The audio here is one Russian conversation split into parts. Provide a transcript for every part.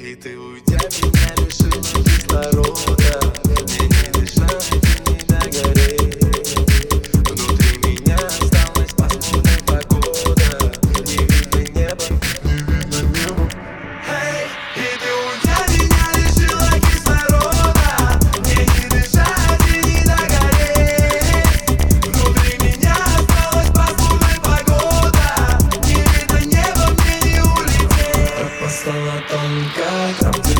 и ты уйдешь. на тонкой тропке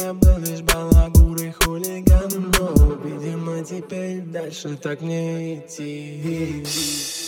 я был лишь балагур и хулиган Но, видимо, теперь дальше так не идти.